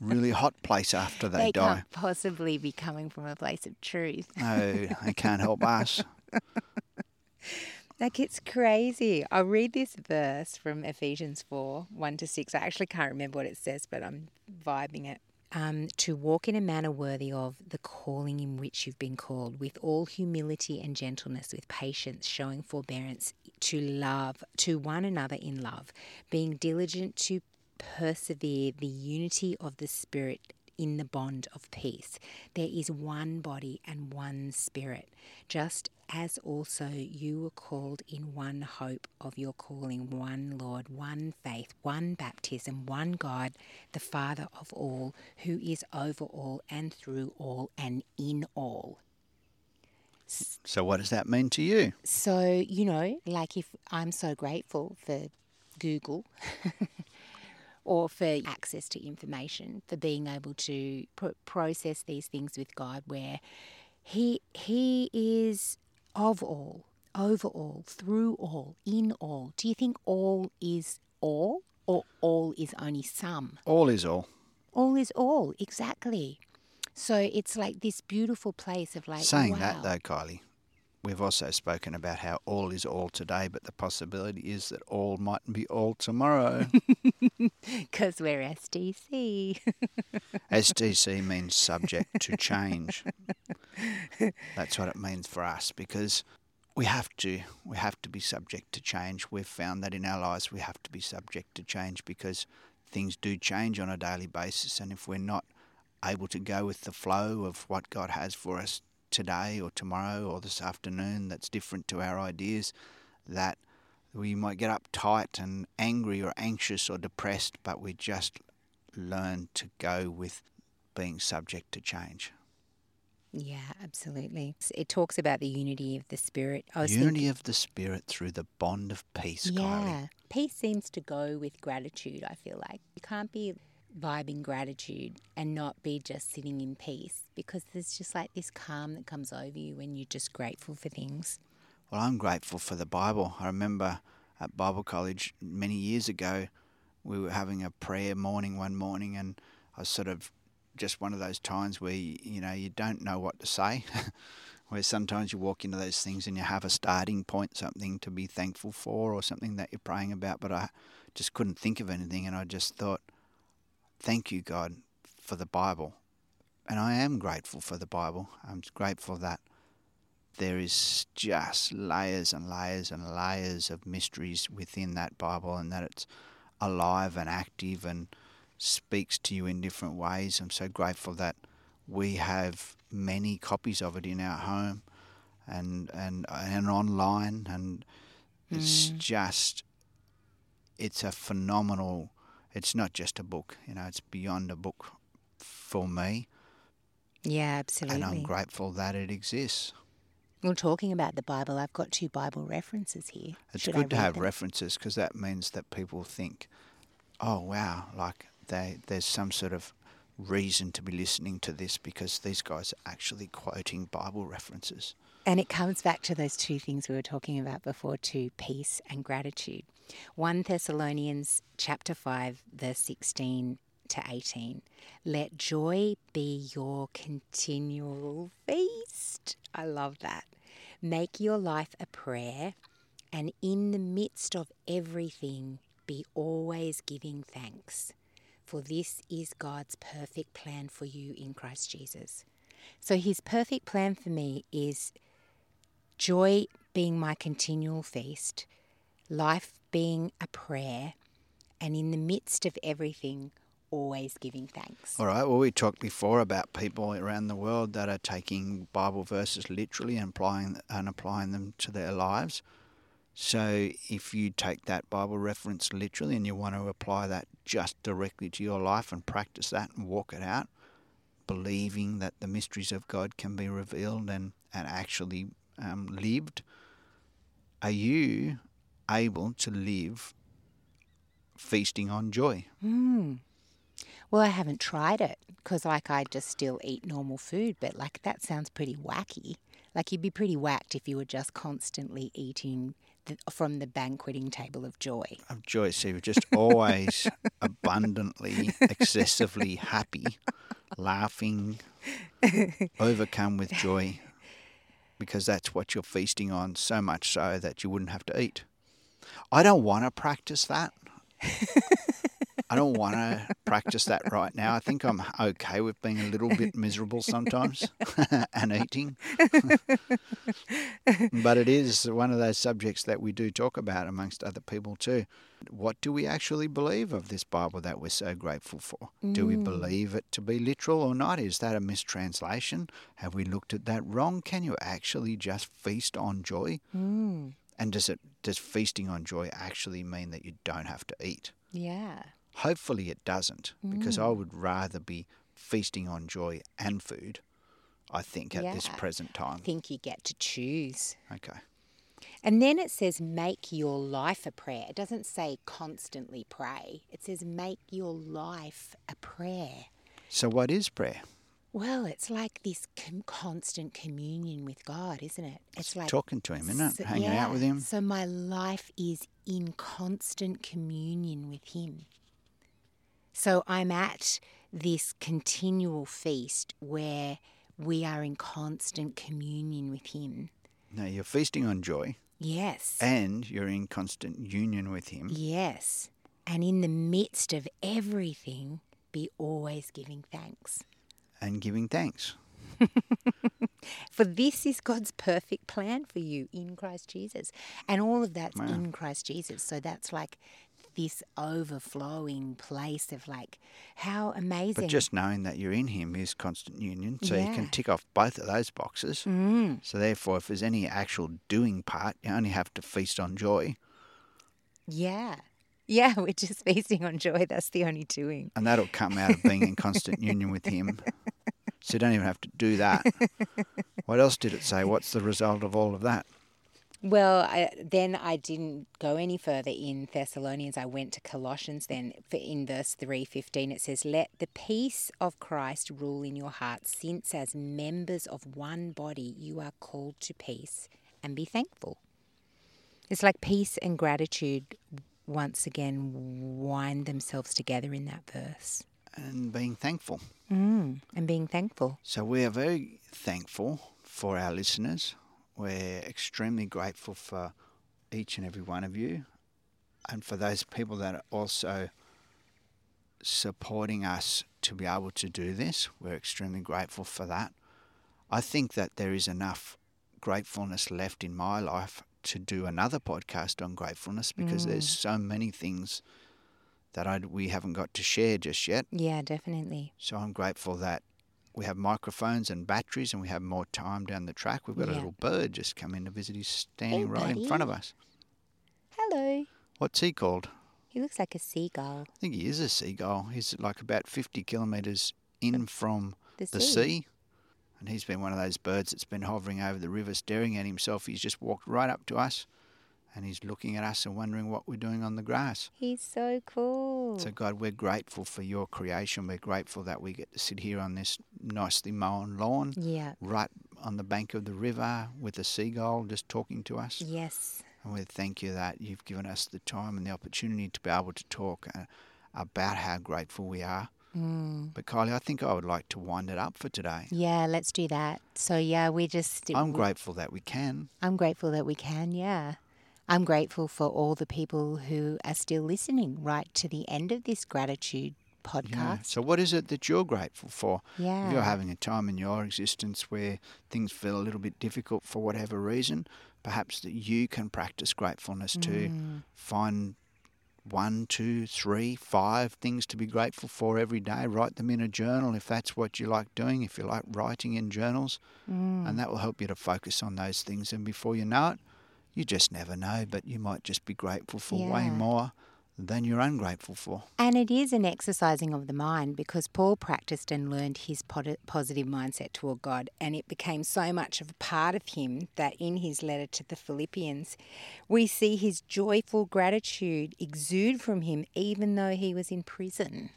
A: really hot place after they,
B: they
A: die.
B: can't possibly be coming from a place of truth.
A: No, they can't help us.
B: Like it's crazy. I'll read this verse from Ephesians 4 1 to 6. I actually can't remember what it says, but I'm vibing it. Um, to walk in a manner worthy of the calling in which you've been called, with all humility and gentleness, with patience, showing forbearance, to love, to one another in love, being diligent to persevere the unity of the Spirit in the bond of peace. There is one body and one spirit, just as also you were called in one hope of your calling, one Lord, one faith, one baptism, one God, the Father of all, who is over all and through all and in all.
A: So, what does that mean to you?
B: So, you know, like if I'm so grateful for Google or for access to information, for being able to pro- process these things with God, where He He is of all, over all, through all, in all. Do you think all is all, or all is only some?
A: All is all.
B: All is all, exactly. So it's like this beautiful place of like
A: Saying
B: wow.
A: that, though, Kylie, we've also spoken about how all is all today, but the possibility is that all mightn't be all tomorrow.
B: Because we're SDC.
A: SDC means subject to change. That's what it means for us because we have to we have to be subject to change. We've found that in our lives we have to be subject to change because things do change on a daily basis and if we're not able to go with the flow of what God has for us today or tomorrow or this afternoon that's different to our ideas, that we might get uptight and angry or anxious or depressed, but we just learn to go with being subject to change.
B: Yeah, absolutely. It talks about the unity of the spirit.
A: I was unity thinking, of the spirit through the bond of peace.
B: Yeah,
A: Kylie.
B: peace seems to go with gratitude. I feel like you can't be vibing gratitude and not be just sitting in peace because there's just like this calm that comes over you when you're just grateful for things.
A: Well, I'm grateful for the Bible. I remember at Bible college many years ago, we were having a prayer morning one morning, and I was sort of just one of those times where you, you know you don't know what to say. where sometimes you walk into those things and you have a starting point, something to be thankful for, or something that you're praying about. But I just couldn't think of anything, and I just thought, "Thank you, God, for the Bible." And I am grateful for the Bible. I'm grateful that there is just layers and layers and layers of mysteries within that Bible, and that it's alive and active and speaks to you in different ways. I'm so grateful that we have many copies of it in our home and and and online and it's mm. just it's a phenomenal it's not just a book you know it's beyond a book for me
B: yeah absolutely
A: and i'm grateful that it exists
B: well talking about the bible i've got two bible references here
A: it's Should good to have them? references because that means that people think oh wow like they, there's some sort of reason to be listening to this because these guys are actually quoting Bible references.
B: And it comes back to those two things we were talking about before to peace and gratitude. 1 Thessalonians chapter 5 verse 16 to 18. Let joy be your continual feast. I love that. Make your life a prayer and in the midst of everything be always giving thanks for this is God's perfect plan for you in Christ Jesus. So, His perfect plan for me is joy being my continual feast, life being a prayer, and in the midst of everything, always giving thanks.
A: All right. Well, we talked before about people around the world that are taking Bible verses literally and applying and applying them to their lives. So if you take that Bible reference literally and you want to apply that just directly to your life and practice that and walk it out, believing that the mysteries of God can be revealed and, and actually um, lived, are you able to live feasting on joy?
B: Mm. Well, I haven't tried it because, like, I just still eat normal food, but like that sounds pretty wacky. Like, you'd be pretty whacked if you were just constantly eating from the banqueting table of joy.
A: Of joy. So you're just always abundantly, excessively happy, laughing, overcome with joy, because that's what you're feasting on, so much so that you wouldn't have to eat. I don't want to practice that. I don't want to practice that right now. I think I'm okay with being a little bit miserable sometimes and eating. but it is one of those subjects that we do talk about amongst other people too. What do we actually believe of this Bible that we're so grateful for? Mm. Do we mm. believe it to be literal or not? Is that a mistranslation? Have we looked at that wrong? Can you actually just feast on joy?
B: Mm.
A: And does it does feasting on joy actually mean that you don't have to eat?
B: Yeah.
A: Hopefully it doesn't, because mm. I would rather be feasting on joy and food, I think, at yeah. this present time. I
B: think you get to choose.
A: Okay.
B: And then it says, make your life a prayer. It doesn't say constantly pray, it says, make your life a prayer.
A: So, what is prayer?
B: Well, it's like this com- constant communion with God, isn't it?
A: It's, it's like talking to Him, isn't it? Hanging yeah, out with Him.
B: So, my life is in constant communion with Him. So I'm at this continual feast where we are in constant communion with Him.
A: Now you're feasting on joy.
B: Yes.
A: And you're in constant union with Him.
B: Yes. And in the midst of everything, be always giving thanks.
A: And giving thanks.
B: for this is God's perfect plan for you in Christ Jesus. And all of that's wow. in Christ Jesus. So that's like this overflowing place of like how amazing.
A: But just knowing that you're in Him is constant union. So you can tick off both of those boxes.
B: Mm,
A: So therefore, if there's any actual doing part, you only have to feast on joy.
B: yeah. Yeah, we're just feasting on joy. That's the only doing.
A: And that'll come out of being in constant union with Him. So you don't even have to do that. What else did it say? What's the result of all of that?
B: Well, I, then I didn't go any further in Thessalonians. I went to Colossians. Then, for in verse three fifteen, it says, "Let the peace of Christ rule in your hearts, since as members of one body you are called to peace, and be thankful." It's like peace and gratitude once again wind themselves together in that verse,
A: And being thankful.
B: mm, and being thankful.
A: So we are very thankful for our listeners. We're extremely grateful for each and every one of you and for those people that are also supporting us to be able to do this. We're extremely grateful for that. I think that there is enough gratefulness left in my life to do another podcast on gratefulness because there's mm. so many things that I, we haven't got to share just yet.
B: Yeah, definitely.
A: So I'm grateful that we have microphones and batteries and we have more time down the track. We've got a little bird just come in to visit. He's standing right in front of us.
B: Hello.
A: What's he called?
B: He looks like a seagull.
A: I think he is a seagull. He's like about 50 kilometres in from
B: The,
A: the sea. And he's been one of those birds that's been hovering over the river, staring at himself. He's just walked right up to us and he's looking at us and wondering what we're doing on the grass.
B: He's so cool.
A: So, God, we're grateful for your creation. We're grateful that we get to sit here on this nicely mown lawn,
B: yeah.
A: right on the bank of the river with a seagull just talking to us.
B: Yes.
A: And we thank you that you've given us the time and the opportunity to be able to talk uh, about how grateful we are.
B: Mm.
A: But, Kylie, I think I would like to wind it up for today.
B: Yeah, let's do that. So yeah, we just
A: I'm grateful that we can.
B: I'm grateful that we can, yeah. I'm grateful for all the people who are still listening right to the end of this gratitude podcast. Yeah.
A: So, what is it that you're grateful for?
B: Yeah.
A: If you're having a time in your existence where things feel a little bit difficult for whatever reason, perhaps that you can practice gratefulness to
B: Mm.
A: find one, two, three, five things to be grateful for every day. Write them in a journal if that's what you like doing, if you like writing in journals,
B: Mm.
A: and that will help you to focus on those things. And before you know it, you just never know, but you might just be grateful for way more than you're ungrateful for.
B: And it is an exercising of the mind because Paul practiced and learned his positive mindset toward God, and it became so much of a part of him that in his letter to the Philippians, we see his joyful gratitude exude from him even though he was in prison.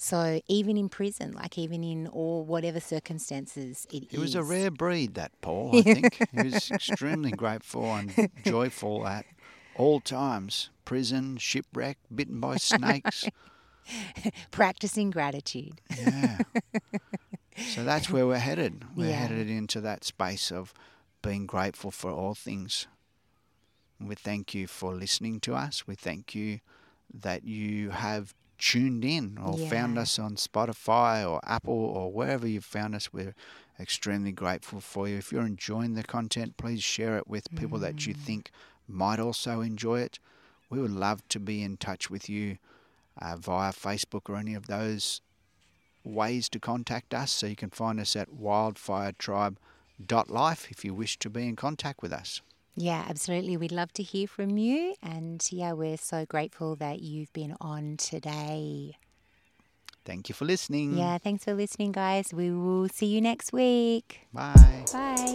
B: So, even in prison, like even in all whatever circumstances it is.
A: He was a rare breed, that Paul, I think. he was extremely grateful and joyful at all times. Prison, shipwreck, bitten by snakes.
B: practicing gratitude.
A: Yeah. So that's where we're headed. We're
B: Yeah.
A: headed into that space of being grateful for all things. We thank you for listening to us. We thank you that you have tuned in or found us on Spotify or Apple or wherever you've found us. We're extremely grateful for you. If you're enjoying the content, please share it with people that you mm. think might also enjoy it. We would love to be in touch with you uh, via Facebook or any of those ways to contact us. So you can find us at wildfiretribe.life if you wish to be in contact with us.
B: Yeah, absolutely. We'd love to hear from you. And yeah, we're so grateful that you've been on today.
A: Thank you for listening.
B: Yeah, thanks for listening, guys. We will see you next week.
A: Bye.
B: Bye.